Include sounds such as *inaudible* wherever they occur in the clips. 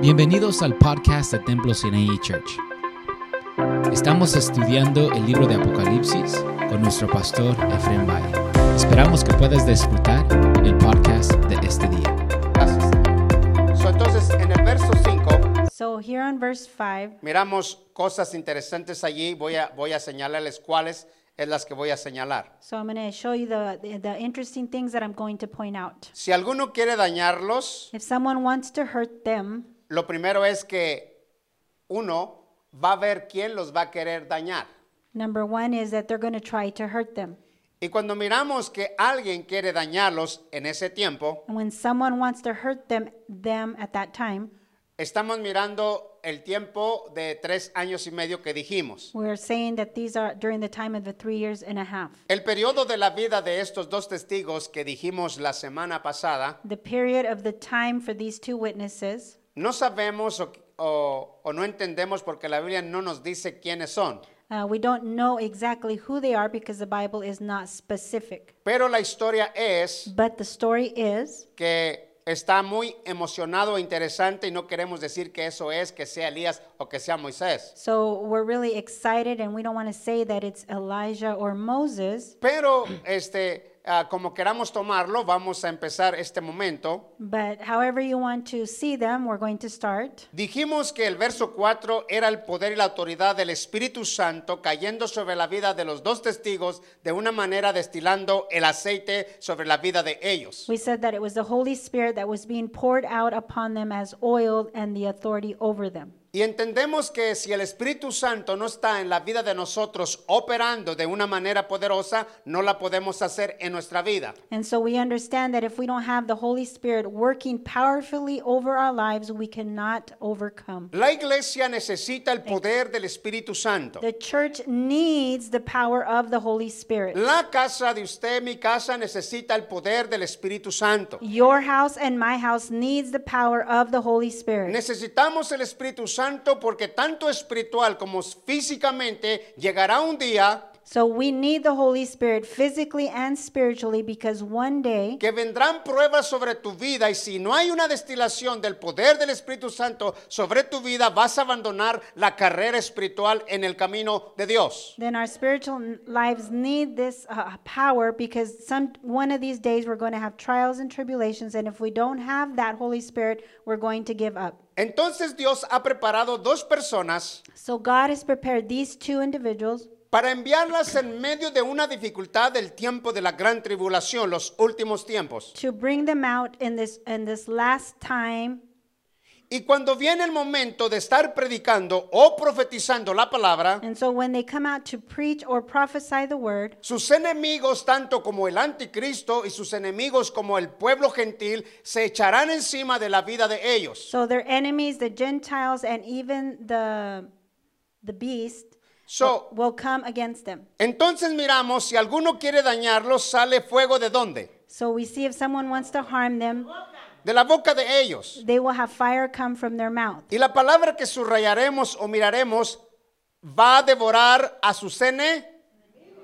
Bienvenidos al podcast de Templo Sinai Church. Estamos estudiando el libro de Apocalipsis con nuestro pastor Efraín Valle. Esperamos que puedas disfrutar el podcast de este día. Gracias. So, entonces, en el verso 5, So here on verse 5, miramos cosas interesantes allí. Voy a, voy a señalarles cuáles es las que voy a señalar. so I'm going to show you the, the, the interesting things that I'm going to point out. Si alguno quiere dañarlos, If someone wants to hurt them, lo primero es que uno va a ver quién los va a querer dañar. number one is that they're going to try to hurt them. Y cuando miramos que alguien quiere dañarlos en ese tiempo, And when someone wants to hurt them, them at that time, estamos mirando el tiempo de tres años y medio que dijimos. we're saying that these are during the time of the three years and a half. El periodo de la vida de estos dos testigos que dijimos la semana pasada, The period of the time for these two witnesses, no sabemos o, o- o no entendemos porque la Biblia no nos dice quiénes son. uh, we don't know exactly who they are because the Bible is not specific. Pero la historia es But the story is que está muy emocionado e interesante y no queremos decir que eso es, que sea Elías o que sea Moisés. So we're really excited, and we don't want to say that it's Elijah or Moses, Pero este, ah, como queramos tomarlo, vamos a empezar este momento. but however you want to see them, we're going to start. Dijimos que el verso 4 era el poder y la autoridad del Espíritu Santo cayendo sobre la vida de los dos testigos de una manera destilando el aceite sobre la vida de ellos. We said that it was the Holy Spirit that was being poured out upon them as oil and the authority over them. Y entendemos que si el Espíritu Santo no está en la vida de nosotros operando de una manera poderosa, no la podemos hacer en nuestra vida. And so we understand that if we don't have the Holy Spirit working powerfully over our lives, we cannot overcome. La iglesia necesita el poder del Espíritu Santo. The church needs the power of the Holy Spirit. La casa de usted, mi casa, necesita el poder del Espíritu Santo. Your house and my house needs the power of the Holy Spirit. Necesitamos el Espíritu Santo porque tanto espiritual como físicamente llegará un día So we need the Holy Spirit physically and spiritually because one day que vendrán pruebas sobre tu vida y si no hay una destilación del poder del Espíritu Santo sobre tu vida, vas a abandonar la carrera espiritual en el camino de Dios. then our spiritual lives need this uh, power because some one of these days we're going to have trials and tribulations and if we don't have that Holy Spirit, we're going to give up. Entonces Dios ha preparado dos personas So God has prepared these two individuals para enviarlas en medio de una dificultad del tiempo de la gran tribulación, los últimos tiempos. to bring them out in this in this last time Y cuando viene el momento de estar predicando o profetizando la palabra, and so when they come out to preach or prophesy the word sus enemigos, tanto como el anticristo y sus enemigos como el pueblo gentil, se echarán encima de la vida de ellos. So their enemies, the Gentiles, and even the the beast So, will come against them. entonces miramos, si alguno quiere dañarlos, sale fuego de dónde? So we see if someone wants to harm them, De la boca de ellos. they will have fire come from their mouth. Y la palabra que subrayaremos o miraremos va a devorar a sus enemigos.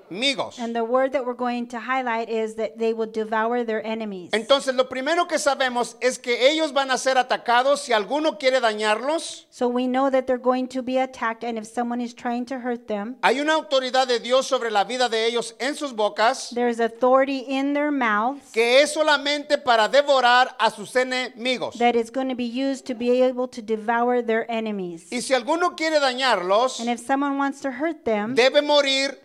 And the word that we're going to highlight is that they will devour their enemies. Entonces, lo primero que sabemos es que ellos van a ser atacados si alguno quiere dañarlos. So we know that they're going to be attacked, and if someone is trying to hurt them, Hay una autoridad de Dios sobre la vida de ellos en sus bocas there's authority in their mouths que es solamente para devorar a sus enemigos. that is going to be used to be able to devour their enemies. Y si alguno quiere dañarlos, And if someone wants to hurt them, debe morir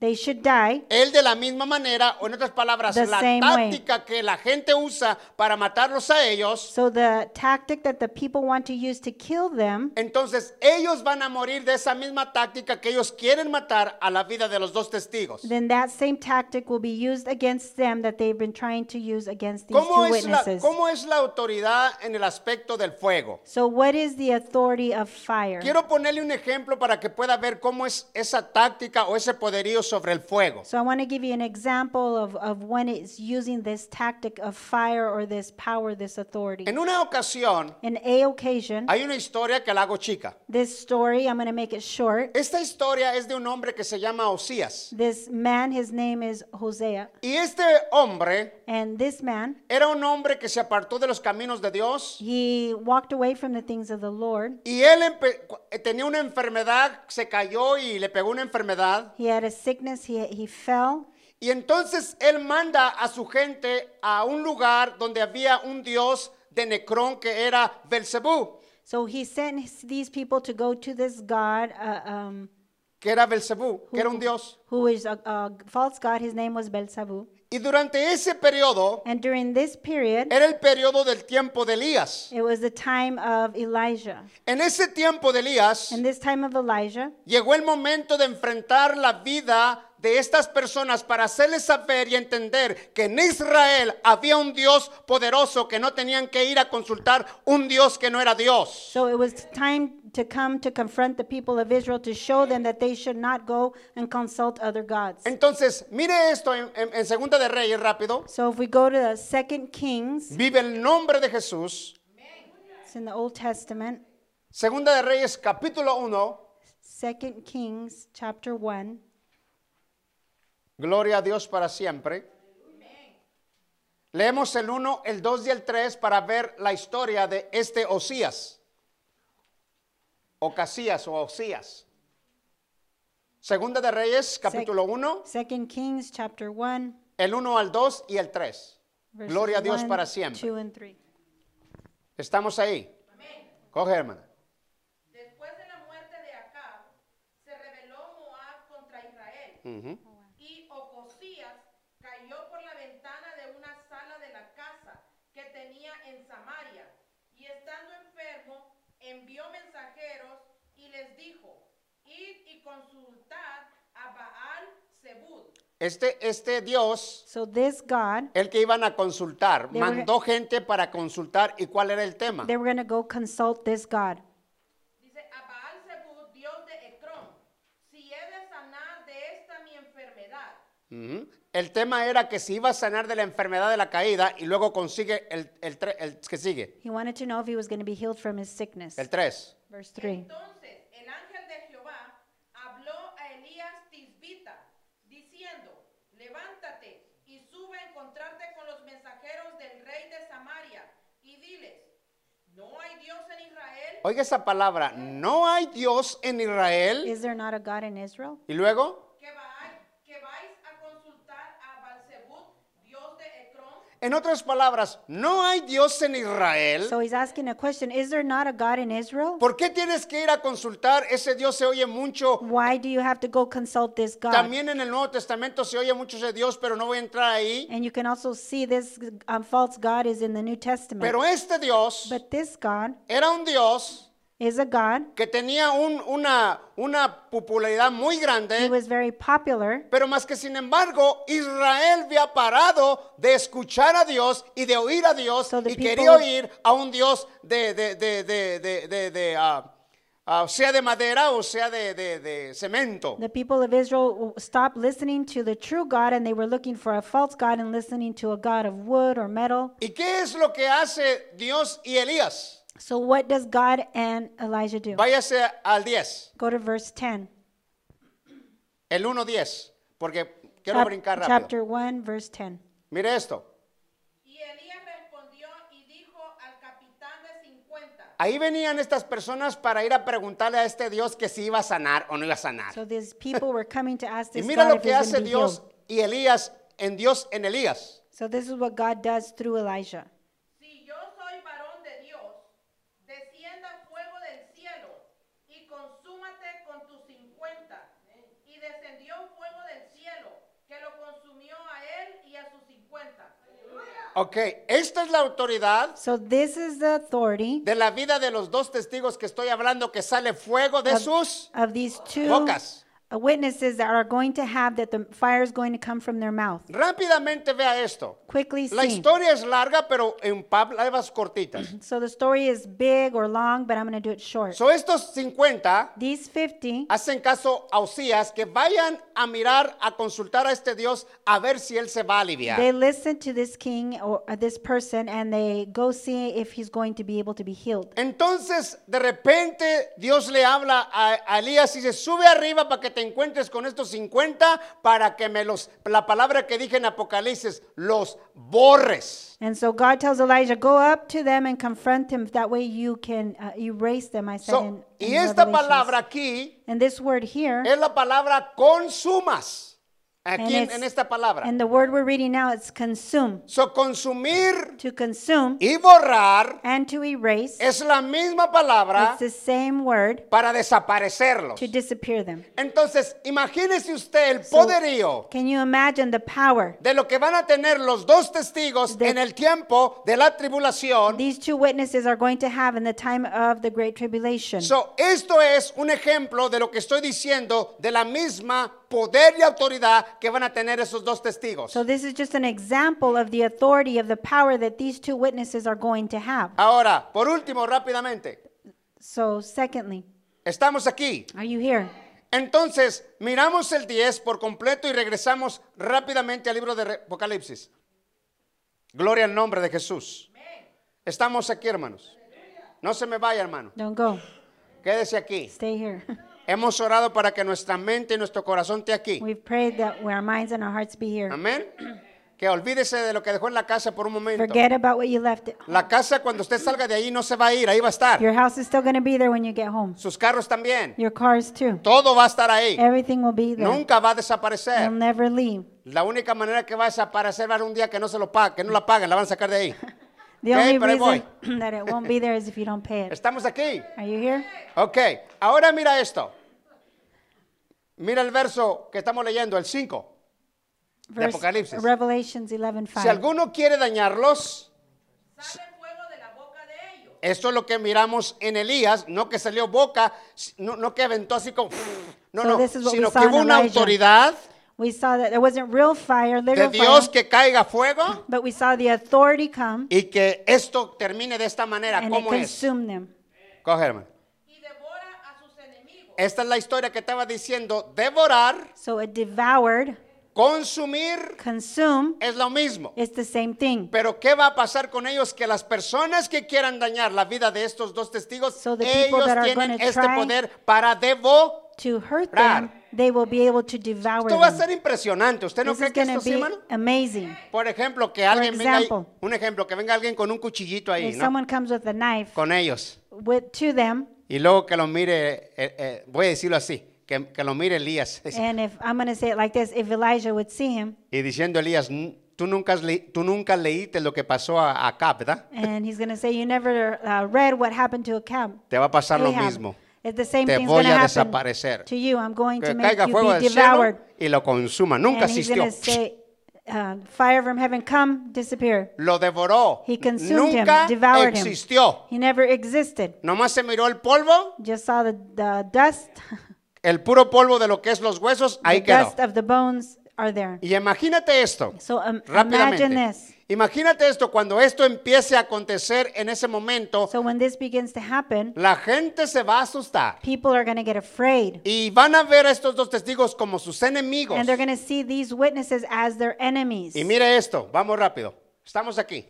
they should die él de la misma manera, o en otras palabras, The la way. táctica que la gente usa para matarlos a ellos. So the tactic that the people want to use to kill them, Entonces ellos van a morir de esa misma táctica que ellos quieren matar a la vida de los dos testigos. then that same tactic will be used against them that they've been trying to use against these ¿Cómo two es, la, witnesses. ¿Cómo es la autoridad en el aspecto del fuego? So what is the authority of fire? Quiero ponerle un ejemplo para que pueda ver cómo es esa táctica o ese poderío sobre el fuego. So I want to give you an example of, of when it's using this tactic of fire or this power, this authority. En una ocasión, In a occasion, hay una historia que la hago chica. this story, I'm going to make it short. Esta historia es de un hombre que se llama Osías. This man, his name is Hosea, Y este hombre and this man, era un hombre que se apartó de los caminos de Dios. he walked away from the things of the Lord. Y él empe- cu- tenía una enfermedad, se cayó y le pegó una enfermedad. He had a sickness, he, he fell, Y entonces él manda a su gente a un lugar donde había un dios de Necrón que era Belcebú, So he sent his- these people to go to this god, uh, um, que era Belcebú, que era un dios. who is a, a false god. His name was Beelzebub. Y durante ese periodo And during this period, era el periodo del tiempo de Elías. it was the time of Elijah. En ese tiempo de Elías In this time of Elijah, llegó el momento de enfrentar la vida de estas personas para hacerles saber y entender que en Israel había un Dios poderoso que no tenían que ir a consultar un Dios que no era Dios. so it was time to come to confront the people of Israel to show them that they should not go and consult other gods. Entonces, mire esto en, en- en Segunda de Reyes rápido. So if we go to the Second Kings, Vive el nombre de Jesús. it's in the Old Testament, Segunda de Reyes capítulo 1. Second Kings chapter 1. Gloria a Dios para siempre. Leemos el 1, el 2 y el 3 para ver la historia de este Osías. Ocasías o Osías. Segunda de Reyes, capítulo 1, Second Kings chapter 1. el 1 al 2 y el 3. verses Gloria a Dios 1, para siempre. 2 and 3. Estamos ahí. Coge, hermana. Después de la muerte de Acab, se rebeló Moab contra Israel. Y Ocosías cayó por la ventana de una sala de la casa que tenía en Samaria. Y estando enfermo, envió mensajeros y les dijo, id y consultad a Baal Zebud. Este, este Dios, So this God, el que iban a consultar, They were- mandó gente para consultar. ¿Y cuál era el tema? they were going to go consult this God. Dice, a Baal Zebud, Dios de Ecrón, si he de sanar de esta mi enfermedad. Ujú. El tema era que se iba a sanar de la enfermedad de la caída y luego consigue el, el, tre- el que sigue, He wanted to know if he was going to be healed from his sickness. el 3. Verse 3. Entonces el ángel de Jehová habló a Elías Tisbita, diciendo, levántate y sube a encontrarte con los mensajeros del rey de Samaria y diles, ¿no hay Dios en Israel? Oiga esa palabra, no hay Dios en Israel. Is there not a God in Israel? Y luego, Que, vai- que vais a consultar a Balzebut, Dios de Ecrón. En otras palabras, no hay Dios en Israel. So he's asking a question Is there not a God in Israel? ¿Por qué tienes que ir a consultar? Ese Dios se oye mucho. Why do you have to go consult this God? También en el Nuevo Testamento se oye mucho ese Dios, pero no voy a entrar ahí. And you can also see this um, false God is in the New Testament. Pero este Dios but this God era un Dios is a God. que tenía un- una, una popularidad muy He grande. was very popular. Pero más que sin embargo, Israel había parado de escuchar a Dios y de oír a Dios So the y people- quería oír a un Dios de, de, de, de, de, de- de, ah, ah, sea de madera o sea de, de, de cemento. The people of Israel stopped listening to the true God and they were looking for a false God and listening to a God of wood or metal. ¿Y qué es lo que hace Dios y Elías? So, what does God and Elijah do? Váyase al 10, Go to verse 10. el 1.10, porque quiero Chap- brincar rápido. chapter 1, verse 10. Mire esto. Y Elías respondió y dijo al capitán de 50, Ahí venían estas personas para ir a preguntarle a este Dios que si iba a sanar o no iba a sanar. So, these people were coming to ask Y this mira God lo if que he was hace going to be Dios healed. y Elías en Dios en Elías. So, this is what God does through Elijah. Ok, esta es la autoridad So, this is the authority de la vida de los dos testigos que estoy hablando que sale fuego de sus of these two bocas. Uh, witnesses that are going to have that the fire is going to come from their mouth. Rápidamente vea esto. Quickly La see. historia es larga, pero en palabras cortitas. *clears throat* So the story is big or long, but I'm going to do it short. So estos 50 These 50 hacen caso a Osías que vayan a mirar, a consultar a este Dios a ver si él se va a aliviar. They listen to this king or uh, this person and they go see if he's going to be able to be healed. Entonces, de repente, Dios le habla a, a Elías y dice, sube arriba para que te encuentres con estos 50, para que me los, la palabra que dije en Apocalipsis, los borres. And so God tells Elijah, go up to them and confront him. That way you can uh, erase them. I said So, in, y in esta Revelations. palabra aquí And this word here, es la palabra consumas. Aquí and, en, en esta palabra. and the word we're reading now, it's consume. So, consumir To consume y borrar and to erase. es la misma palabra It's the same word para desaparecerlos. to disappear them. Entonces, imagínese usted el So, poderío Can you imagine the power? de lo que van a tener los dos testigos en el tiempo de la tribulación. These two witnesses are going to have in the time of the Great Tribulation. So, esto es un ejemplo de lo que estoy diciendo de la misma poder y autoridad que van a tener esos dos testigos. So this is just an example of the authority of the power that these two witnesses are going to have. Ahora, por último, rápidamente, So secondly, estamos aquí. are you here? Entonces, miramos el 10 por completo y regresamos rápidamente al libro de Apocalipsis. Gloria al nombre de Jesús. Estamos aquí, hermanos. No se me vaya, hermano. Don't go. Quédese aquí. Stay here. *laughs* Hemos orado para que nuestra mente y nuestro corazón esté aquí. We've prayed that our minds and our hearts be here. Amén. Que olvídese de lo que dejó en la casa por un momento. Forget about what you left. La casa cuando usted salga de ahí no se va a ir, ahí va a estar. Your house is still going to be there when you get home. Sus carros también. Your cars too. Todo va a estar ahí. Everything will be there. Nunca va a You'll desaparecer. never leave. La única manera que va a desaparecer va a haber un día que no se lo paguen, que no la paguen, la van a sacar de ahí. *laughs* The Ok, only reason *clears throat* that it won't be there is if you don't pay it. Estamos aquí. Are you here? Ok, ahora mira esto. Mira el verso que estamos leyendo, el 5. Verse- Apocalipsis. Revelations 11 Si 5. alguno quiere dañarlos, Sale fuego de la boca de ellos. esto es lo que miramos en Elías, no que salió boca, no, no que aventó así como... No, So no, this is what we sino saw que in hubo una Elijah. autoridad We saw that there wasn't real fire, de literal Dios fire, que caiga fuego but we saw the authority come y que esto termine de esta manera. and it ¿Cómo es? consumed them. Coge, hermano. y devora a sus enemigos. Esta es la historia que estaba diciendo. Devorar, So it devoured, consumir, consume, es lo mismo. it's the same thing. Pero ¿qué va a pasar con ellos? Que las personas que quieran dañar la vida de estos dos testigos, So ellos tienen este poder para devorar. To hurt Rar. them, they will be able to devour Esto va a ser impresionante. ¿Usted no cree que esto to sí, hermano? amazing. Por ejemplo, que alguien venga ahí- example. un ejemplo, que venga alguien con un cuchillito ahí, If ¿no? someone comes with a knife Con ellos. with, to them, Y luego que lo mire, eh, eh, voy a decirlo así, que, que lo mire Elías. *laughs* and if I'm going to say it like this, if Elijah would see him, Y diciendo Elías, "N- tú nunca, has le- tú nunca leíste lo que pasó a, acá, ¿verdad? *laughs* and he's going to say, You never uh, read what happened to Acab. Te va a pasar lo Ahab. mismo. It's the same Te thing's voy going to a happen desaparecer. to you. I'm going Que to make caiga you fuego be devoured. y lo consuma. Nunca and he's existió. going to say, uh, Fire from heaven, come, disappear. Lo devoró. He consumed him, Nunca devoured him. existió. He never existed. Nomás se miró el polvo, Just saw the, the dust. *laughs* el puro polvo de lo que es los huesos, ahí the quedó. dust of the bones are there. Y imagínate esto. So um, rápidamente. imagine this. Imagínate esto, cuando esto empiece a acontecer en ese momento, So when this begins to happen, la gente se va a asustar. people are going to get afraid. Y van a ver a estos dos testigos como sus enemigos. And they're going to see these witnesses as their enemies. Y mire esto, vamos rápido. Estamos aquí.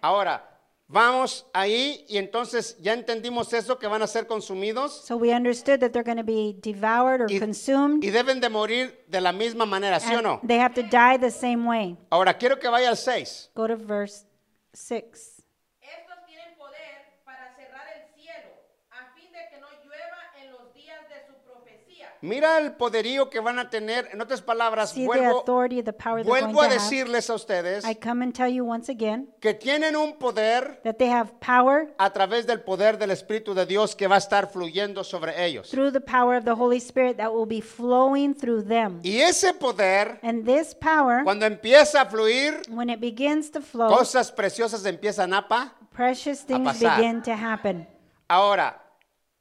Ahora, vamos ahí y entonces ya entendimos eso, que van a ser consumidos So we understood that they're going to be devoured or y, consumed. y deben de morir de la misma manera, ¿sí o no? They have to die the same way. Ahora, quiero que vaya al 6. Go to verse 6. Estos tienen poder para cerrar el cielo, a fin de que no llueva en los días de su profecía. Mira el poderío que van a tener. En otras palabras, See the vuelvo, authority, the power they're going vuelvo a to have. decirles a ustedes I come and tell you once again que tienen un poder that they have power a través del poder del Espíritu de Dios que va a estar fluyendo sobre ellos. through the power of the Holy Spirit that will be flowing through them. Y ese poder, And this power, cuando empieza a fluir, when it begins to flow, cosas preciosas empiezan a pa. precious things pasar. begin to happen. Ahora,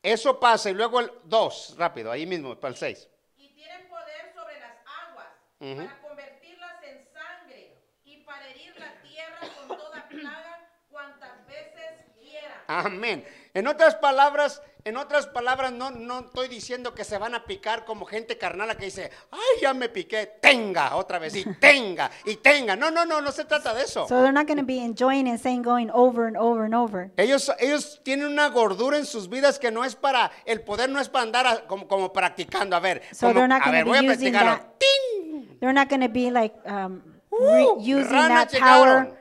eso pasa y luego el 2, rápido, ahí mismo, para el 6. Y tienen poder sobre las aguas uh -huh. para convertirlas en sangre y para herir la tierra con toda plaga cuantas veces quieran. Amén. En otras palabras, en otras palabras, no, no estoy diciendo que se van a picar como gente carnala que dice, ay, ya me piqué, tenga, otra vez, y *laughs* tenga, y tenga. No, no, no, no se trata de eso. So they're not going to be enjoying and saying going over and over and over. Ellos, ellos tienen una gordura en sus vidas que no es para, el poder no es para andar a- como, como practicando. A ver, So como- they're not a ver, voy a practicarlo. that- ¡Ting! They're not going to be like um, Uh, using that power llegaron.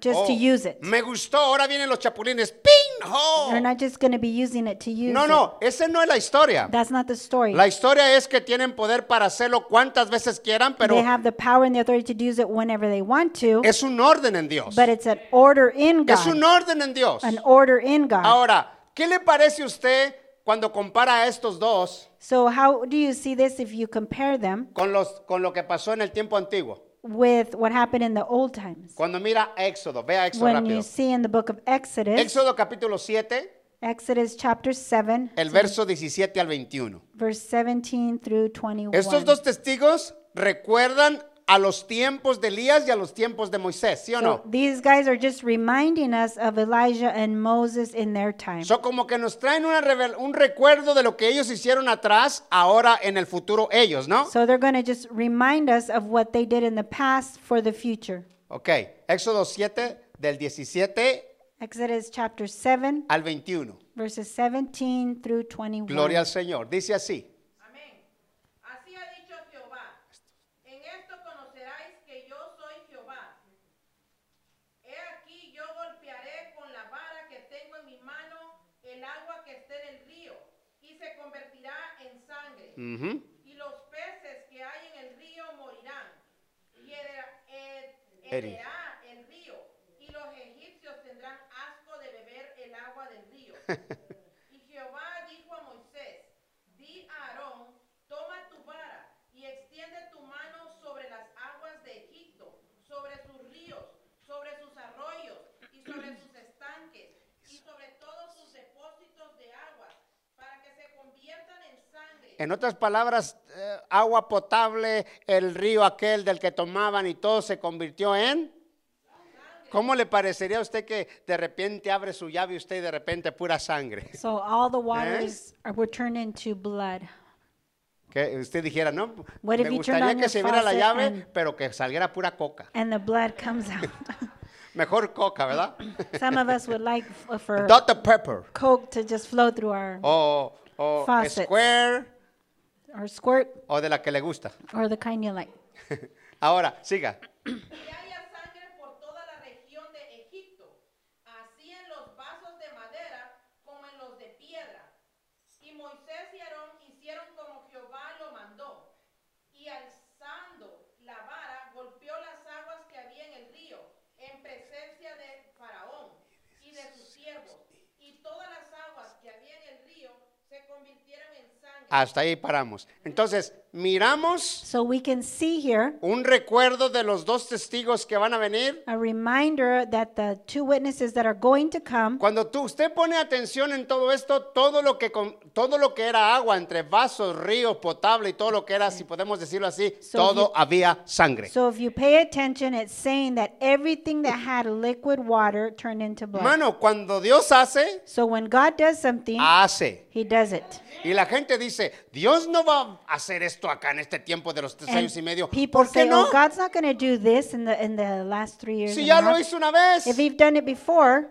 just to Oh, use it. Me gustó, ahora vienen los chapulines. ¡Ping! They're not just going to be using it to use No, it. no, esa no es la historia. That's not the story. La historia es que tienen poder para hacerlo cuantas veces quieran, pero they have the power and the authority to use it whenever they want to, es un orden en Dios. but it's an order in Es un God. orden en Dios. An order in God. Ahora, ¿qué le parece a usted cuando compara a estos dos So how do you see this if you compare them con, los, con lo que pasó en el tiempo antiguo? With what happened in the old times? Cuando mira Éxodo, vea Éxodo When rápido. you see in the book of Exodus, Éxodo capítulo 7, Exodus chapter 7, el verso 17 al 21. verse 17 through 21. Estos dos testigos recuerdan a los tiempos de Elías y a los tiempos de Moisés, ¿sí o So no? these guys are just reminding us of Elijah and Moses in their time. Son como que nos traen una un recuerdo de lo que ellos hicieron atrás, ahora en el futuro ellos, ¿no? So they're going to just remind us of what they did in the past for the future. Ok, Éxodo 7 del 17 Exodus chapter 7, al 21. verses 17 through 21. Gloria al Señor. Dice así. Amén. Así ha dicho Jehová. En esto conoceráis que yo soy Jehová. He aquí yo golpearé con la vara que tengo en mi mano el agua que esté en el río y se convertirá en sangre. Ujú. Y los peces que hay en el río morirán. Y hererá- her- Eri. hererá el río. Y los egipcios tendrán asco de beber el agua del río. *laughs* Y Jehová dijo a Moisés, di a Aarón, toma tu vara y extiende tu mano sobre las aguas de Egipto, sobre sus ríos, sobre sus arroyos y sobre sus estanques y sobre todos sus depósitos de agua, para que se conviertan en sangre. En otras palabras, eh, agua potable, el río aquel del que tomaban y todo se convirtió en... ¿Cómo le parecería a usted que de repente abre su llave y usted de repente pura sangre? So all the *laughs* waters are, were turned into blood. Que usted dijera, no, What me gustaría que se viera la llave, and- pero que saliera pura coca. And the blood comes out. *laughs* Mejor coca, ¿verdad? *laughs* Some of us would like for Dr. Pepper. Coke to just flow through our, O, o Faucets. Square our squirt o de la que le gusta. or the kind you like. *laughs* Ahora, siga. *clears throat* y haya sangre por toda la región de Egipto, así en los vasos de madera como en los de piedra. Y Moisés y Aarón hicieron como Jehová lo mandó, y alzando la vara golpeó las aguas que había en el río, en presencia de Faraón y de sus siervos, y todas las aguas que había en el río se convirtieron en sangre. Hasta ahí paramos. Entonces, miramos So we can see here un recuerdo de los dos testigos que van a venir. a reminder that the two witnesses that are going to come, Cuando tú, usted pone atención en todo esto, todo lo que con- todo lo que era agua entre vasos, ríos, potable y todo lo que era, si podemos decirlo así, So todo you- había sangre. so if you pay attention, it's saying that everything that had liquid water turned into blood. Hermano, cuando Dios hace, So when God does something, hace. He does it. Y la gente dice, Dios no va a hacer esto acá en este tiempo de los tres And años y medio. people ¿Por qué say, no? "Oh, God's not going to do this in the in the last three years." Si and ya a lo half." hizo una vez, If He's done it before,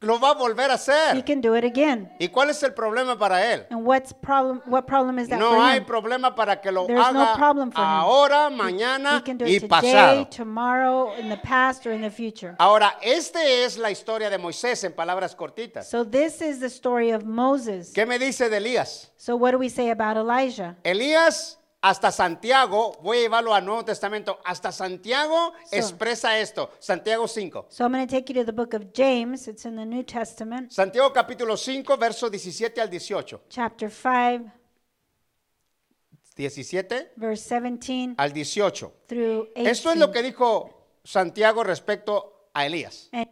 lo va a volver a He hacer. can do it again. ¿Y cuál es el problema para él? And what's problem? What problem is that No for hay him? problema para que lo There's no haga problem for him. ahora, He mañana can do y it today, pasado. tomorrow, in the past, or in the future. Ahora, esta es la historia de Moisés en palabras cortitas. So this is the story of Moses. ¿Qué me dice de Elías? So what do we say about Elijah? Elías hasta Santiago, voy a llevarlo al Nuevo Testamento, hasta Santiago So- expresa esto, Santiago 5. So I'm going to take you to the book of James. It's in the New Testament, Santiago capítulo 5, verso 17 al 18. chapter 5, 17 verse 17 al 18. through 18. Esto es lo que dijo Santiago respecto a Elías. And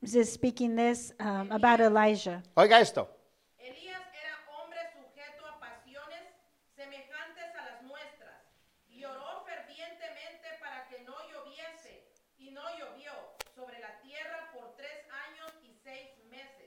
James is speaking this um, about Elijah. Oiga esto. Elías era hombre sujeto a pasiones semejantes a las nuestras, y oró fervientemente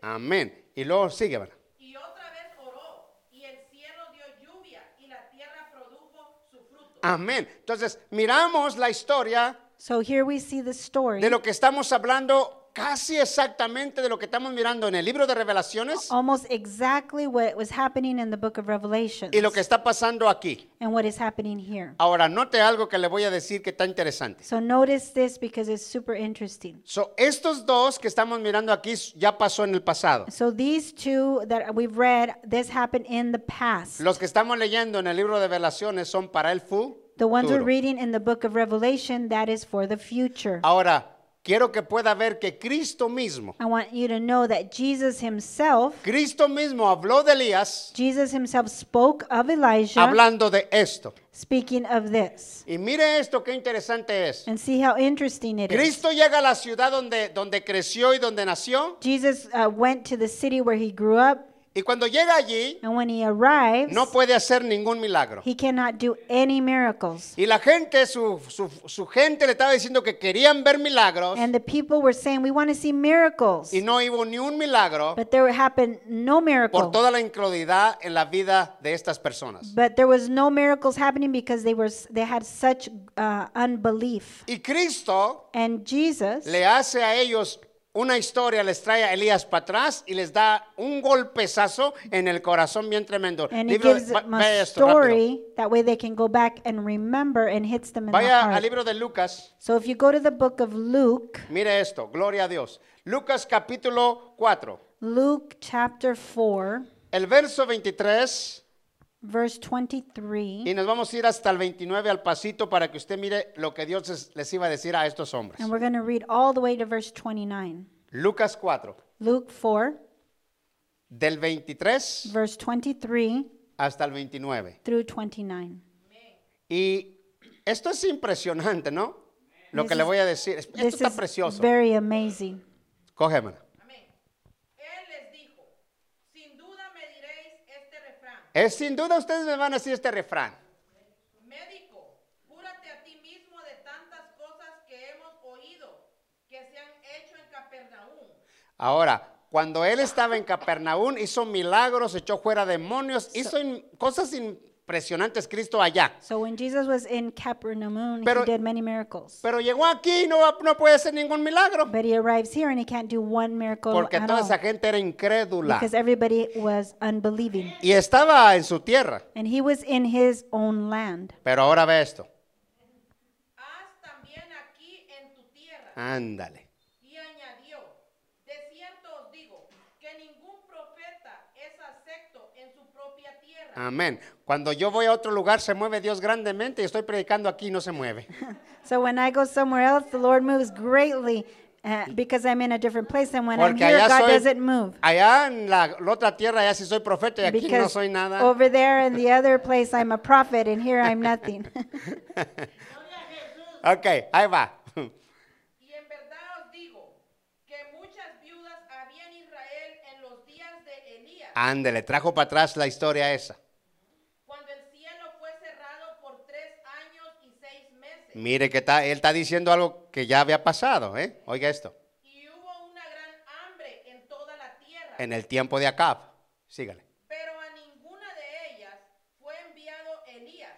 Amén. Y luego sigue, ¿verdad? Y otra vez oró, y el cielo dio lluvia, y la tierra produjo su fruto. Amén. Entonces, miramos la historia So here we see the story. de lo que estamos hablando casi exactamente de lo que estamos mirando en el libro de revelaciones Almost exactly what was happening in the book of Revelation y lo que está pasando aquí. and what is happening here. Ahora, note algo que le voy a decir que está interesante. So notice this because it's super interesting. So, estos dos que estamos mirando aquí ya pasó en el pasado. So these two that we've read, this happened in the past. Los que estamos leyendo en el libro de revelaciones son para el futuro. The ones we're reading in the book of Revelation, that is for the future. Ahora, quiero que pueda ver que Cristo mismo, I want you to know that Jesus himself, Cristo mismo habló de Elías Jesus himself spoke of Elijah, hablando de esto. speaking of this. Y mire esto, qué interesante es. And see how interesting it is. Cristo llega a la ciudad donde, donde creció y donde nació. Jesus uh, went to the city where he grew up, Y cuando llega allí, and when he arrives, no puede hacer ningún milagro. he cannot do any miracles. Y la gente, su, su, su gente le estaba diciendo que querían ver milagros And the people were saying, We want to see miracles. y no hubo ni un milagro But there happened no miracle. por toda la incredulidad en la vida de estas personas. But there was no miracles happening because they were they had such uh, unbelief. Y Cristo And Jesus le hace a ellos una historia, les trae a Elías para atrás y les da un golpezazo en el corazón bien tremendo. and Libro de- gives va- them a vaya esto rápido. story that way they can go back and remember and hits them in the Vaya al libro de Lucas. So if you go to the book of Luke, Mire esto, gloria a Dios. Lucas capítulo 4, Luke chapter 4, el verso 23, verse 23, y nos vamos a ir hasta el 29 al pasito para que usted mire lo que Dios les- les iba a decir a estos hombres. and we're going to read all the way to verse 29. Lucas 4, Luke 4, del 23 verse 23 hasta el 29. through 29. Y esto es impresionante, ¿no? Lo This que le is- voy a decir. Esto This está is precioso. very amazing. Cógemela. Amén. Él les dijo, sin duda me diréis este refrán, Es sin duda ustedes me van a decir este refrán. médico, cúrate a ti mismo de tantas cosas que hemos oído que se han hecho en Capernaum. Ahora, cuando él estaba en Capernaum, hizo milagros, echó fuera demonios, hizo in- cosas impresionantes Cristo allá. So when Jesus was in Capernaum, Pero- he did many miracles. Pero llegó aquí y no, puede hacer ningún milagro. But he arrives here and he can't do one miracle Porque at toda all esa gente era incrédula. because everybody was unbelieving. Y estaba en su tierra. And he was in his own land. Pero ahora ve esto. Haz también aquí en tu tierra. Ándale. Y añadió, de cierto os digo, que ningún profeta es acepto en su propia tierra. Amén. Cuando yo voy a otro lugar se mueve Dios grandemente y estoy predicando aquí y no se mueve. *laughs* So when I go somewhere else, the Lord moves greatly uh, because I'm in a different place. And when I'm Porque here, allá God soy, doesn't move. allá en la, la otra tierra ya sí soy profeta y aquí no soy nada. over there in the other *laughs* place, I'm a prophet, and here I'm nothing. *laughs* Ok, ahí va. Y en verdad os digo, que muchas viudas había en Israel en los días de Elías, Ándale, trajo para atrás la historia esa. cuando el cielo fue cerrado por tres años y seis meses. Mire que está, él está diciendo algo que ya había pasado, ¿eh? Oiga esto. Y hubo una gran hambre en toda la tierra. En el tiempo de Acab. Sígale. Pero a ninguna de ellas fue enviado Elías,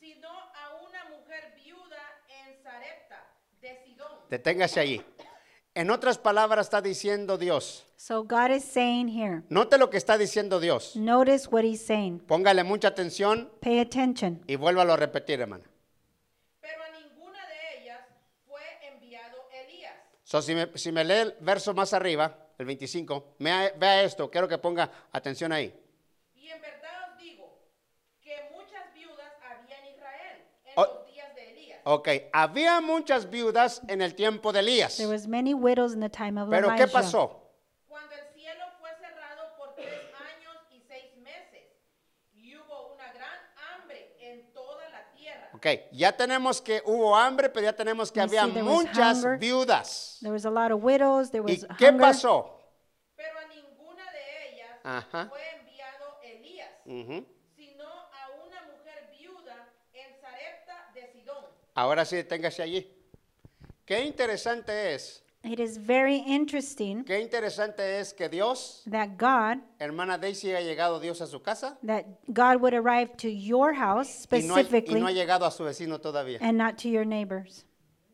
sino a una mujer viuda en Sarepta de Sidón. Deténgase allí. En otras palabras está diciendo Dios. so God is saying here, Note lo que está diciendo Dios. notice what he's saying. Póngale mucha atención Pay attention. y vuélvalo a repetir, hermano. Pero a ninguna de ellas fue enviado Elías. So, si, me, si me lee el verso más arriba, el 25, mea- vea esto, quiero que ponga atención ahí. Y en verdad os digo que muchas viudas había en Israel en Oh. los días de Elías. Ok, había muchas viudas en el tiempo de Elías. There was many widows in the time of Pero Elijah. ¿qué pasó? Cuando el cielo fue cerrado por tres años y seis meses, y hubo una gran hambre en toda la tierra. Ok, ya tenemos que hubo hambre, pero ya tenemos que We había see there was muchas hunger. viudas. There was a lot of widows. There ¿Y was qué hunger. pasó? Pero a ninguna de ellas Ajá. fue enviado Elías, Ujú. sino a una mujer viuda en Sarepta de Sidón. Ahora sí, deténgase allí. Qué interesante es It is very interesting Qué interesante es que Dios, that God, hermana Daisy, ha llegado Dios a su casa that God would arrive to your house y no, ha, y specifically no ha llegado a su vecino todavía. and not to your neighbors.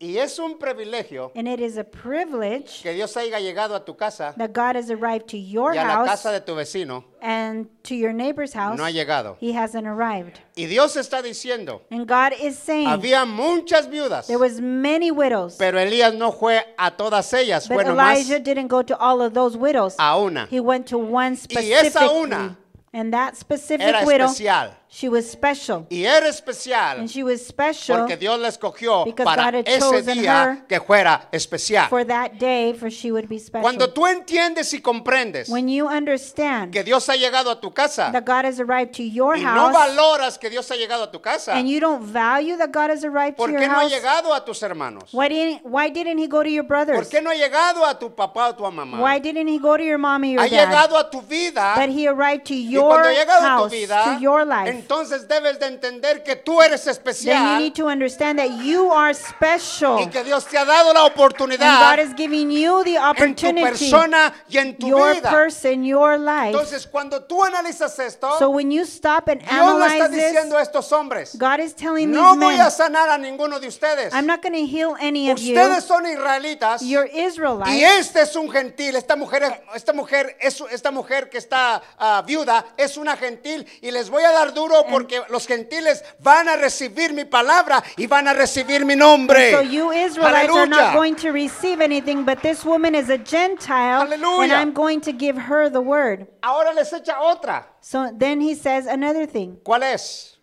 Y es un privilegio And it is a privilege que Dios haya llegado a tu casa that God has arrived to your y a la house casa de tu vecino and to your neighbor's house. no ha llegado. He hasn't arrived. Y Dios está diciendo, And God is saying había muchas viudas, there was many widows, pero Elías no fue a todas ellas, but fue nomás Elijah didn't go to all of those widows. a una. He went to one Y esa una And that specific Era widow, especial. She was special. Y era especial And she was special porque Dios la escogió because para God had ese chosen día her que fuera especial. for that day, for she would be special. Cuando tú entiendes y comprendes when you understand que Dios ha llegado a tu casa that God has arrived to your y no house, valoras que Dios ha llegado a tu casa, and you don't value that God has arrived to ¿por your qué no ha house, llegado a tus hermanos? why didn't, why didn't he go to your ¿Por brothers? qué no ha llegado a tu papá o tu mamá? Why didn't he go to your mom or your Ha dad? llegado a tu vida But he arrived to y your cuando ha llegado a tu house, vida, to your life. Entonces debes de entender que tú eres Then you especial need to understand that you are special. y que Dios te ha dado la And God oportunidad is giving you the en tu opportunity, persona y en tu your vida. person, your life. Entonces, cuando tú analizas esto, So when you stop and Dios le está analyze diciendo this, a estos hombres, God is telling no these voy men, a sanar a ninguno de ustedes. I'm not going to heal any of you. Ustedes son israelitas You're y Israelites. este es un gentil. Esta mujer, es- esta mujer, es, esta mujer que está ah, viuda es una gentil y les voy a dar porque los gentiles van a recibir mi palabra y van a recibir mi nombre. So you Israelites are not going to receive anything, but this woman is a Gentile, and. I'm going to give her the word. Ahora les echa otra. So then he says another thing. ¿Cuál es?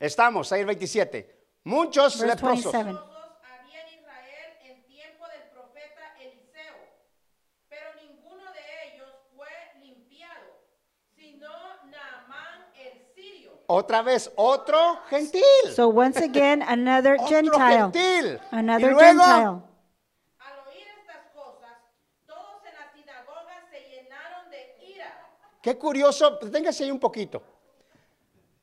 Estamos ahí el 27. Muchos Verse leprosos. 27. leprosos había en Israel en tiempo del profeta Eliseo, pero ninguno de ellos fue limpiado, sino Naamán el sirio. Otra vez, otro gentil. So once again, another otro Gentile. gentil. Another y luego, Gentile. Al oír estas cosas, todos en la sinagoga se llenaron de ira. Qué curioso, deténgase ahí un poquito.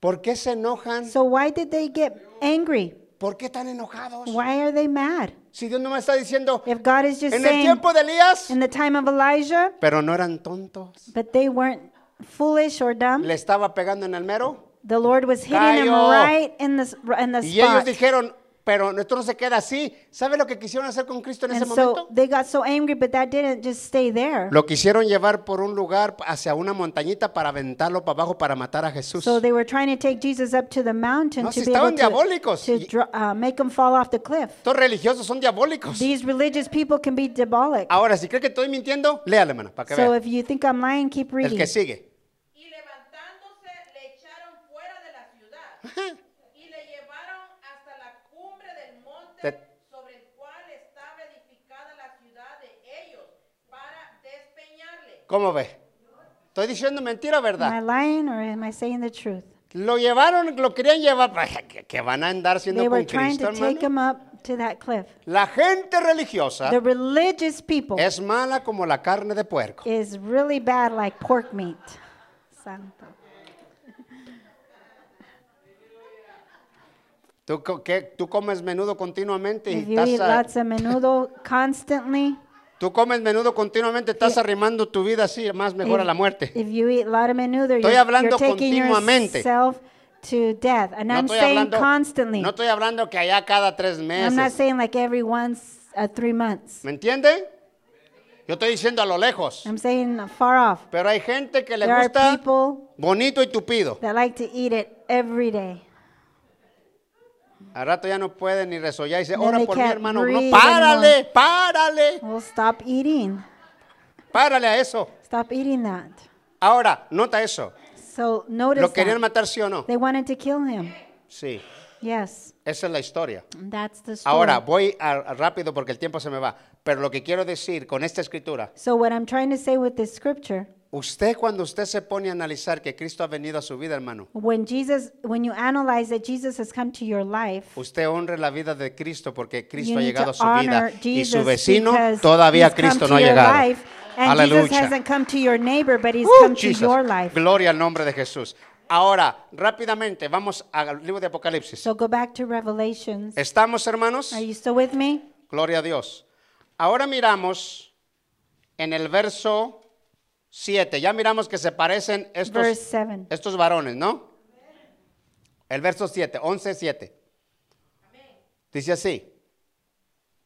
¿Por qué se enojan? So why did they get angry? ¿Por qué están enojados? Why are they mad? Si Dios no me está diciendo, If God is just en el saying tiempo de Elías, in the time of Elijah, pero no eran tontos. but they weren't foolish or dumb, Le estaba pegando en el mero. The Lord was hitting him Cayó. right in the, in the Y ellos spot. dijeron, pero esto no se queda así. ¿Sabe lo que quisieron hacer con Cristo en ese And so momento? they got so angry, but that didn't just stay there. Lo quisieron llevar por un lugar hacia una montañita para aventarlo para abajo para matar a Jesús. So they were trying to take Jesus up to the mountain No, to si be able estaban to, diabólicos. to Y- dr- uh, make him fall off the cliff. Estos religiosos son diabólicos. These religious people can be diabolic. Ahora, si cree que estoy mintiendo, léale, hermana, para que So vea. if you think I'm lying, keep El reading. que sigue. Y levantándose le echaron fuera de la ciudad y le llevaron hasta la cumbre del monte Te- sobre el cual estaba edificada la ciudad de ellos para despeñarle. ¿Cómo ve? ¿Estoy diciendo mentira o Am I verdad? lying or am I saying the truth? Lo llevaron, lo querían llevar. Que, que van a andar siendo They con were trying Cristo, to take hermano. him up to that cliff. La gente religiosa The religious people es mala como la carne de puerco. is really bad like pork meat. Santo. Tú, que, tú comes menudo continuamente y you eat estás, lots of menudo constantly, *laughs* tú comes menudo continuamente, estás arrimando tu vida así, más mejor a la muerte. if you eat a lot of menudo, Estoy you're, hablando you're taking continuamente. yourself to death. And No I'm estoy saying hablando, constantly. no estoy hablando que allá cada tres I'm not meses. saying like every once uh, three months. ¿Me entiende? Yo estoy diciendo a lo lejos. I'm saying far off. Pero hay gente que le There are gusta people bonito y tupido. that like to eat it every day. Al rato ya no puede ni resollar y dice, ora por can't hermano. No, párale, párale, Well, stop eating. párale a eso. Stop eating that. Ahora, nota eso. So notice ¿Lo querían that. matar sí o no? They wanted to kill him. Sí, Yes, esa es la historia. that's the story. Ahora, voy a- a rápido porque el tiempo se me va. Pero lo que quiero decir con esta escritura, So what I'm trying to say with this scripture, usted cuando usted se pone a analizar que Cristo ha venido a su vida, hermano, when Jesus, when you analyze that Jesus has come to your life, usted honre la vida de Cristo porque Cristo ha llegado to a su vida honor y su Jesus vecino todavía Cristo to no ha llegado. life, and Jesus Aleluya. hasn't come to your neighbor, but he's Uh, come to Jesus. your life. Gloria al nombre de Jesús. Ahora, rápidamente, vamos al libro de Apocalipsis. So go back to Revelations. ¿Estamos, hermanos? Are you still with me? Gloria a Dios. Ahora miramos en el verso 7. Ya miramos que se parecen Verse estos, 7. estos varones, ¿no? El verso 7, 11, 7. Dice así.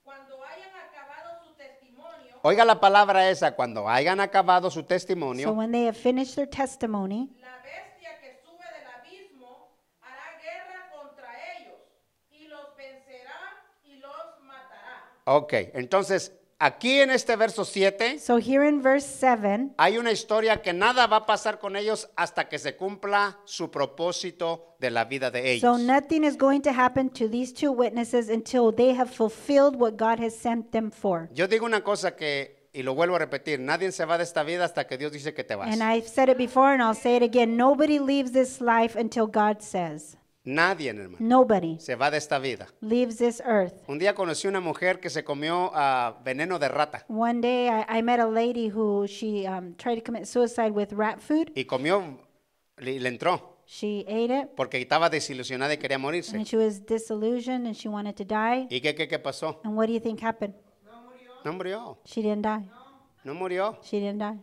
Cuando hayan acabado su testimonio, Oiga la palabra esa, cuando hayan acabado su So testimonio, when they have finished their testimony, la bestia que sube del abismo hará guerra contra ellos y los vencerá y los matará. ok, entonces aquí en este verso 7 so here in verse 7, hay una historia que nada va a pasar con ellos hasta que se cumpla su propósito de la vida de so ellos. nothing is going to happen to these two witnesses until they have fulfilled what God has sent them for. Yo digo una cosa que, y lo vuelvo a repetir, nadie se va de esta vida hasta que Dios dice que te vas. And I've said it before and I'll say it again. Nobody leaves this life until God says. Nadie, hermano, Nobody se va de esta vida. leaves this earth. Un día conocí una mujer que se comió ah, veneno de rata One day I, I met a lady who she um, tried to commit suicide with rat food. y comió, le, le entró, She ate it porque estaba desilusionada y quería morirse. and she was disillusioned and she wanted to die. ¿Y qué, qué, qué pasó? And what do you think happened? No murió, She didn't die. no murió. She didn't die.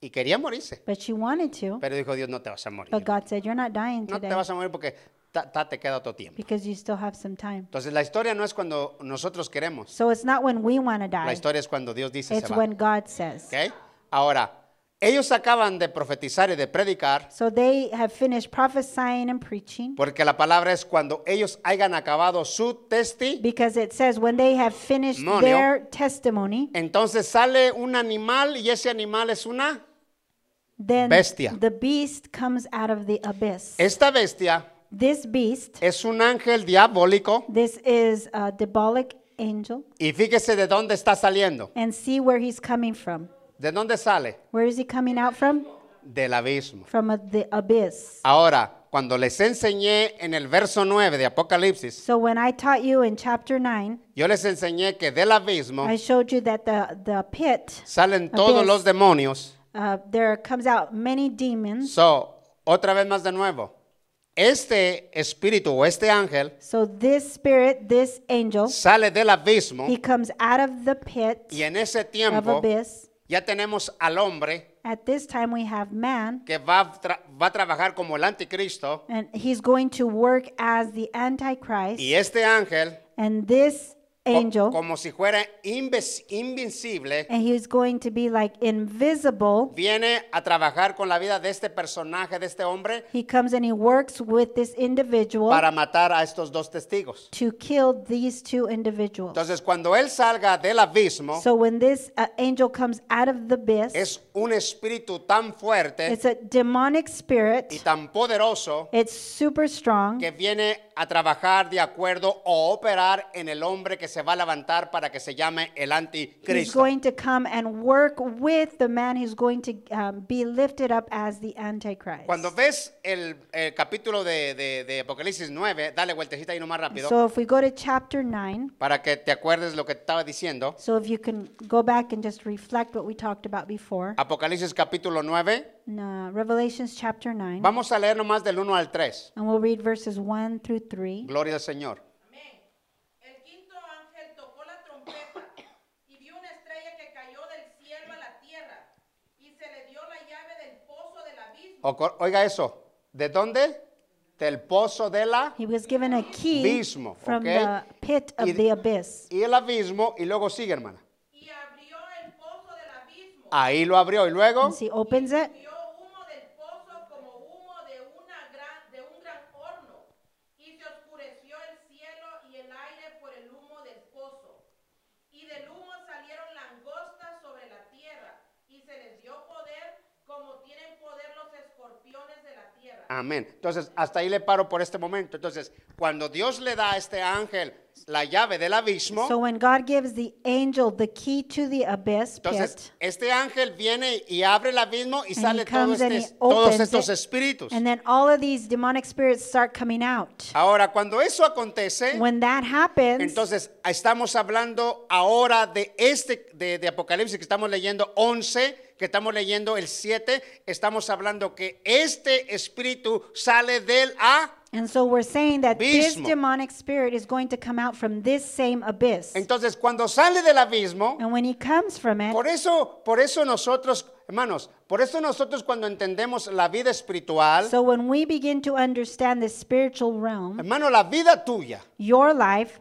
Y quería morirse. But she wanted to. Pero dijo Dios, no te vas a morir. But God said, You're not dying No today te vas a morir porque ta- te queda otro tiempo. because you still have some time. Entonces la historia no es cuando nosotros queremos. So it's not when we want to La die, historia es cuando Dios dice it's se va. when God says. ¿Ok? Ahora, ellos acaban de profetizar y de predicar So they have finished prophesying and preaching porque la palabra es cuando ellos hayan acabado su testi. because it says when they have finished Demonio. their testimony, Entonces sale un animal y ese animal es una. then Bestia. the beast comes out of the abyss. Esta bestia This beast, es un ángel diabólico this is a diabolic angel, y fíjese de dónde está saliendo. and see where he's coming from. ¿De dónde sale? Where is he coming out from? Del abismo. From a, the abyss. Ahora, cuando les enseñé en el verso 9 de Apocalipsis, So when I taught you in chapter 9, yo les enseñé que del abismo I showed you that the, the pit, salen todos Abyss. los demonios. uh, there comes out many demons. So, otra vez más de nuevo. Este espíritu o este ángel So this spirit, this angel, sale del abismo he comes out of the pit y en ese of tiempo abyss. ya tenemos al hombre At this time, we have man, que va a, tra- va a trabajar como el anticristo and he's going to work as the Antichrist. y este ángel And this angel, como si fuera invencible and he's going to be like invisible. viene a trabajar con la vida de este personaje, de este hombre, He comes and he works with this individual para matar a estos dos testigos. to kill these two individuals. Entonces, cuando él salga del abismo, So when this uh, angel comes out of the abyss, es un espíritu tan fuerte it's a demonic y spirit. tan poderoso It's super strong. que viene a trabajar de acuerdo o operar en el hombre que se va a levantar para que se llame el He's anticristo. going to come and work with the man who's going to um, be lifted up as the Antichrist. Cuando ves el, el capítulo de, de- de Apocalipsis 9, dale vueltecita ahí nomás rápido So if we go to chapter 9, para que te acuerdes lo que estaba diciendo. so if you can go back and just reflect what we talked about before, Apocalipsis capítulo 9, in, uh, Revelations chapter 9, vamos a leer nomás del 1 al 3. and we'll read verses 1 through 3. Gloria al Señor. Amén. El quinto ángel tocó la trompeta y vio una estrella que cayó del cielo a la tierra y se le dio la llave del pozo del abismo. O- Oiga eso, ¿de dónde? Del pozo de la He was given a key Abismo, from okay? the pit of Y- the abyss. y el abismo y luego sigue, hermana. y abrió el pozo del abismo. Ahí lo abrió y luego Once he opens it, Vio humo del pozo como humo de, una gran, de un gran horno, y se oscureció el cielo y el aire por el humo del pozo. Y del humo salieron langostas sobre la tierra, y se les dio poder como tienen poder los escorpiones de la tierra. Amén. Entonces, hasta ahí le paro por este momento. Entonces, cuando Dios le da a este ángel la llave del abismo, so when God gives the angel the key to the abyss entonces pit, este ángel viene y abre el abismo y and he sale todo comes and he este- todos opens estos it, espíritus. and then all of these demonic spirits start coming out. Ahora, cuando eso acontece, When that happens, entonces estamos hablando ahora de este, de, de Apocalipsis que estamos leyendo 11, que estamos leyendo el 7, estamos hablando que este espíritu sale del And so we're saying that this Abismo. demonic spirit is going to come out from this same abyss. Entonces, cuando sale del abismo, And when he comes from it, por eso, por eso nosotros, hermanos, por eso nosotros cuando entendemos la vida espiritual, so when we begin to understand the spiritual realm, hermano, la vida tuya, your life,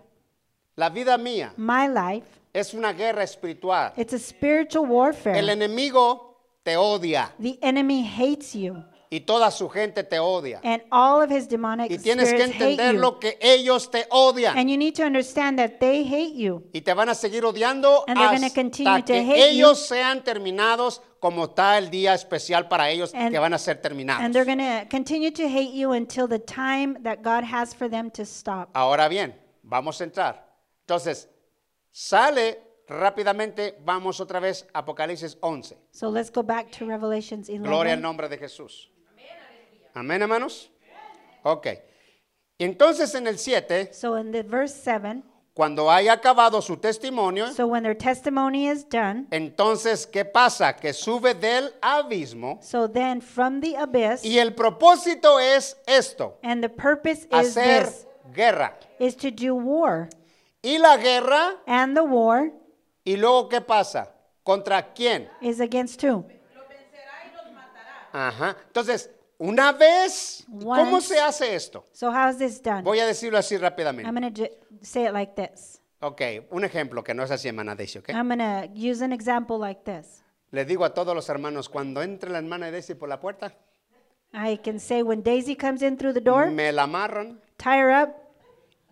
la vida mía, my life, es una guerra espiritual. it's a spiritual El warfare. enemigo te odia The enemy hates you, y toda su gente te odia. and all of his demonic Y tienes que entender you. lo que ellos te odian. And you need to understand that they hate you. Y te van a seguir odiando And hasta to que hate you. ellos sean terminados como está el día especial para ellos And- que van a ser terminados. And they're going to continue to hate you until the time that God has for them to stop. Ahora bien, vamos a entrar. Entonces, sale rápidamente, vamos otra vez a Apocalipsis 11. So let's go back to Revelations 11. Gloria al nombre de Jesús. Amén, hermanos. Ok. Entonces en el 7, So in the verse 7, cuando haya acabado su testimonio, so when their testimony is done, entonces, ¿qué pasa? Que sube del abismo so then from the abyss, y el propósito es esto, and the purpose is hacer this, guerra. is to do war. Y la guerra, And the war y luego, ¿qué pasa? ¿Contra quién? is against who? Los vencerá y los matará. Ajá. Entonces, una vez, ¿cómo Once- se hace esto? So how is this done? Voy a decirlo así I'm rápidamente. going to say it like this. Ok, un ejemplo que no es así, hermana Daisy, ¿ok? I'm going to use an example like this. Le digo a todos los hermanos, cuando entre la hermana Daisy por la puerta, I can say when Daisy comes in through the door, me la amarran tie her up,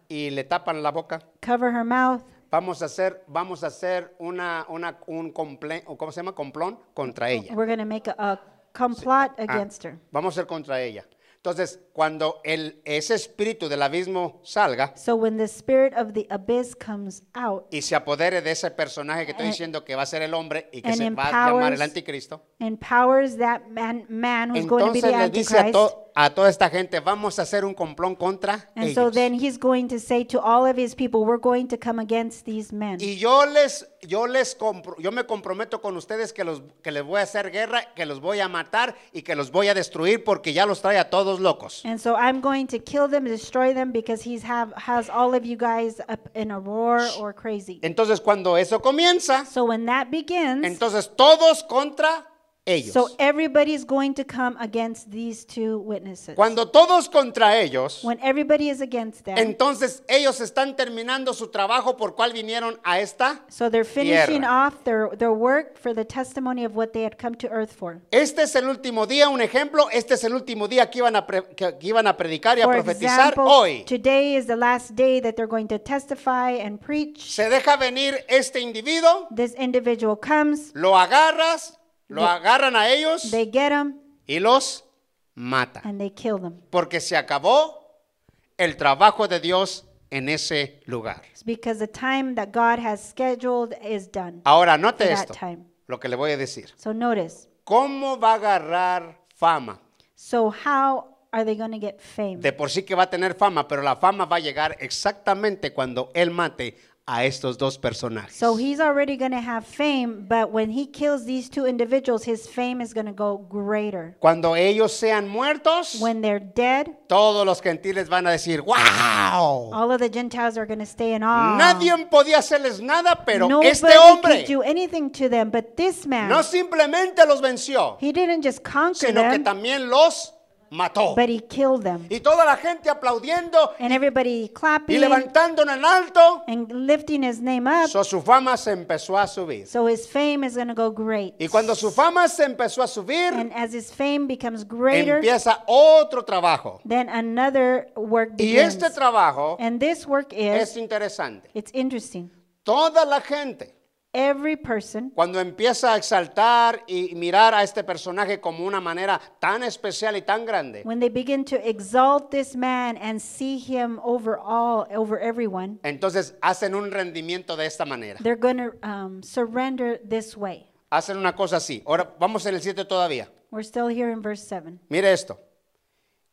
y le tapan la boca. cover her mouth, Vamos a hacer, vamos a hacer una, una, un comple- o ¿cómo se llama? Complón contra ella. We're going to make a, a complot Ah, against her. Vamos a ser contra ella. Entonces, cuando el, ese espíritu del abismo salga So when the spirit of the abyss comes out y se apodere de ese personaje que estoy And- diciendo que va a ser el hombre y que and se va a llamar el empowers- anticristo, and powers that man, man who's going to be entonces the le dice a, Antichrist. A toda esta gente, vamos a hacer un complón contra And so ellos. then he's going to say to all of his people, we're going to come against these men. Y yo les, yo les compro, yo me comprometo con ustedes que los, que les voy a hacer guerra, que los voy a matar y que los voy a destruir porque ya los trae a todos locos. And so I'm going to kill them, destroy them, because he's have has all of you guys up in a roar or crazy. Entonces, cuando eso comienza, So when that begins, entonces todos contra ellos. so everybody's going to come against these two witnesses. Cuando todos contra ellos, When everybody is against them, entonces ellos están terminando su trabajo por cual vinieron a esta. so they're finishing tierra. off their, their work for the testimony of what they had come to earth for. Este es el último día, un ejemplo, este es el último día que iban a, pre- que- que iban a predicar y a For profetizar example, hoy. today is the last day that they're going to testify and preach. Se deja venir este individuo, This individual comes, lo agarras, lo agarran a ellos they get him, y los matan. and they kill them. Porque se acabó el trabajo de Dios en ese lugar. It's because the time that God has scheduled is done. Ahora, note that esto, time. lo que le voy a decir. So notice. ¿Cómo va a agarrar fama? So how are they going to get fame? De por sí que va a tener fama, pero la fama va a llegar exactamente cuando él mate a estos dos personajes. So he's already going to have fame, but when he kills these two individuals, his fame is going to go greater. Cuando ellos sean muertos, When they're dead, todos los gentiles van a decir, ¡Wow! all of the Gentiles are going to stay in awe. Nadie podía hacerles nada, pero Nobody este hombre could do anything to them, but this man, no simplemente los venció, he didn't just conquer sino que también los mató. but he killed them. Y toda la gente aplaudiendo And everybody y clapping levantando en alto, and lifting his name up. so su fama se empezó a subir. So his fame is going to go great. Y cuando su fama se empezó a subir, And as his fame becomes greater, empieza otro trabajo. then another work Y begins. este trabajo And this work es is, interesante. it's interesting. Toda la gente, Every person, cuando empieza a exaltar y mirar a este personaje como una manera tan especial y tan grande, when they begin to exalt this man and see him over all, over everyone, entonces hacen un rendimiento de esta manera. they're going to um, surrender this way. Hacen una cosa así. Ahora vamos en el 7 todavía. We're still here in verse 7. Mire esto.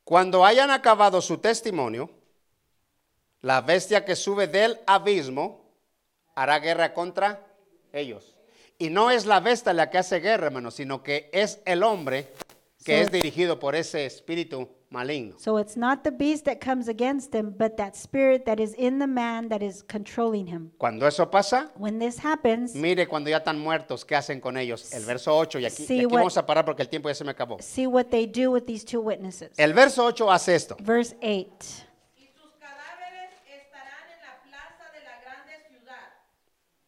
Cuando hayan acabado su testimonio, la bestia que sube del abismo hará guerra contra ellos. Y no es la bestia la que hace guerra, hermano, sino que es el hombre que So- es dirigido por ese espíritu maligno. So it's not the beast that comes against him, but that spirit that is in the man that is controlling him. Cuando eso pasa, When this happens, mire cuando ya están muertos, ¿qué hacen con ellos? El verso 8, y aquí, y See aquí what- vamos a parar porque el tiempo ya se me acabó. see what they do with these two witnesses. El verso 8 hace esto. Verse 8. y sus cadáveres estarán en la plaza de la grande ciudad,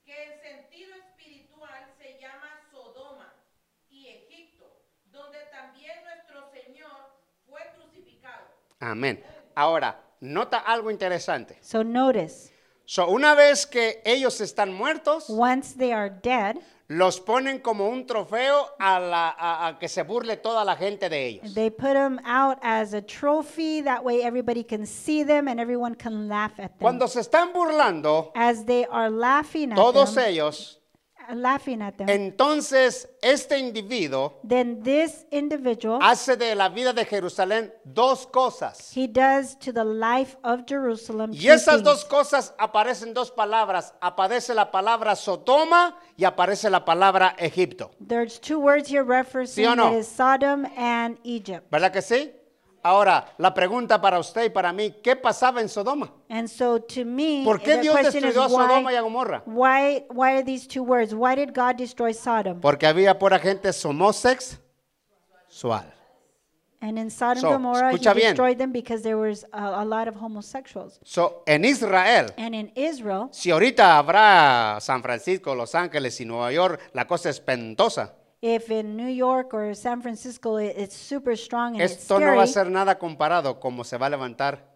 que en sentido espiritual se llama Sodoma y Egipto, donde también nuestro Señor fue crucificado. Amén. Ahora, nota algo interesante. So notice, So, una vez que ellos están muertos, once they are dead, los ponen como un trofeo a, la, a- a que se burle toda la gente de ellos. they put them out as a trophy. That way everybody can see them and everyone can laugh at them. Cuando se están burlando, As they are laughing at todos them, ellos, laughing at them, entonces este individuo then this individual hace de la vida de Jerusalén dos cosas. he does to the life of Jerusalem. Y two esas dos things. cosas aparecen dos palabras. Aparece la palabra Sodoma y aparece la palabra Egipto. There's two words here referencing ¿Sí o no? that is Sodom and Egypt. ¿Verdad que sí? Ahora, la pregunta para usted y para mí, ¿qué pasaba en Sodoma? And so to me, ¿Por qué the Dios question is destruyó a Sodoma why, y a Gomorra? why, why are these two words? Why did God destroy Sodom? Porque había pura gente homosexual. And in Sodom So, and Gomorrah, he escucha bien. destroyed them because there was a, a lot of homosexuals. So, en Israel, And in Israel, si ahorita habrá San Francisco, Los Ángeles y Nueva York, la cosa espantosa. If in New York or San Francisco it- it's super strong and it's Esto no va a scary, ser nada comparado como se va a levantar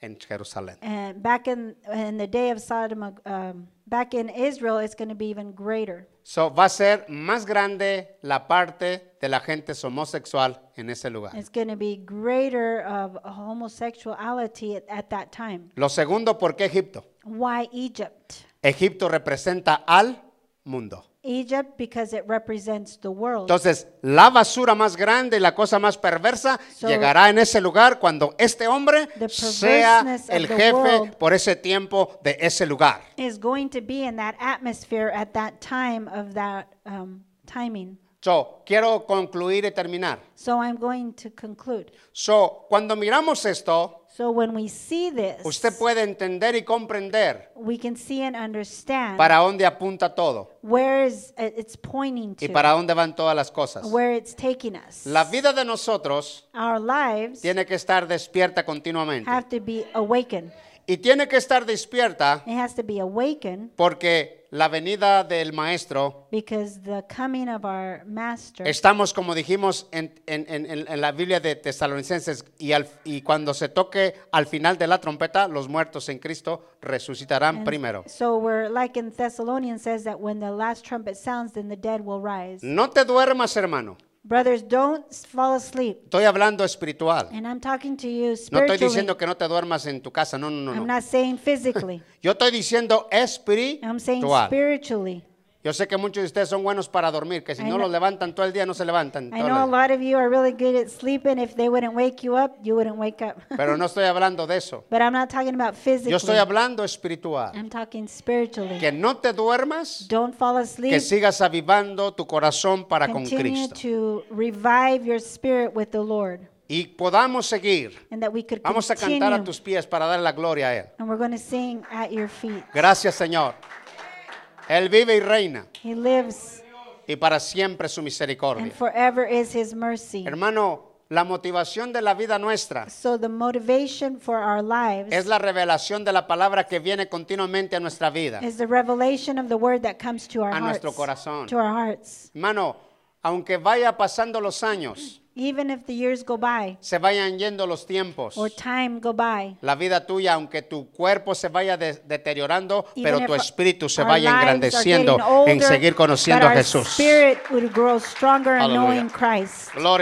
en Jerusalén. and back in in the day of Sodom, um, back in Israel, it's going to be even greater. So, va a ser más grande la parte de la gente homosexual en ese lugar. It's going to be greater of homosexuality at, at that time. Lo segundo, ¿por qué Egipto? Why Egypt? Egipto representa al mundo. Egypt because it represents the world. Entonces, la basura más grande y la cosa más perversa So- llegará en ese lugar cuando este hombre The sea el jefe por ese tiempo de ese lugar. is going to be in that atmosphere at that time of that um, timing. So, quiero concluir y terminar. So I'm going to conclude. So, cuando miramos esto, So when we see this, usted puede entender y comprender we can see and understand para dónde apunta todo where is it- it's pointing y to, para dónde van todas las cosas. where it's taking us. La vida de nosotros Our lives tiene que estar despierta continuamente. have to be awakened. Y tiene que estar despierta It has to be awakened porque la venida del maestro because the coming of our master Estamos, como dijimos en, en- en- en- en la Biblia de Tesalonicenses, y, al- y cuando se toque al final de la trompeta, los muertos en Cristo resucitarán And primero. So we're like in Thessalonians says that when the last trumpet sounds, then the dead will rise. No te duermas, hermano. Brothers, don't fall asleep. Estoy hablando espiritual. And I'm talking to you No estoy spiritually. diciendo que no te duermas en tu casa, no, no, no. I'm no. not saying physically. Yo estoy diciendo I'm saying espiritual. spiritually. Yo sé que muchos de ustedes son buenos para dormir, que si I no know- los levantan todo el día, no se levantan. I todo know a lot of you are really good at sleeping. If they wouldn't wake you up, you wouldn't wake up. *laughs* Pero no estoy hablando de eso. But I'm not talking about physically. Yo estoy hablando espiritual. I'm talking spiritually. Que no te duermas, Don't fall asleep. que sigas avivando tu corazón para con Cristo. to revive your spirit with the Lord. y podamos seguir. And that we could Vamos a continue. cantar a tus pies para dar la gloria a Él. And we're going to sing at your feet. Gracias, Señor. Él vive y reina He lives, y para siempre su and misericordia. forever is His mercy. Hermano, la motivación de la vida nuestra So the motivation for our lives es la revelación de la palabra que viene continuamente a nuestra vida. is the revelation of the word that comes to our A hearts. nuestro corazón. To our hearts. Hermano, aunque vaya pasando los años, Even if the years go by se vayan yendo los tiempos, or time go by, la vida tuya, aunque tu cuerpo se vaya de- deteriorando, even pero if tu espíritu se our vaya lives are engrandeciendo getting older, en seguir conociendo but a our Jesús. spirit would grow stronger in Aleluya. knowing Christ. Gloria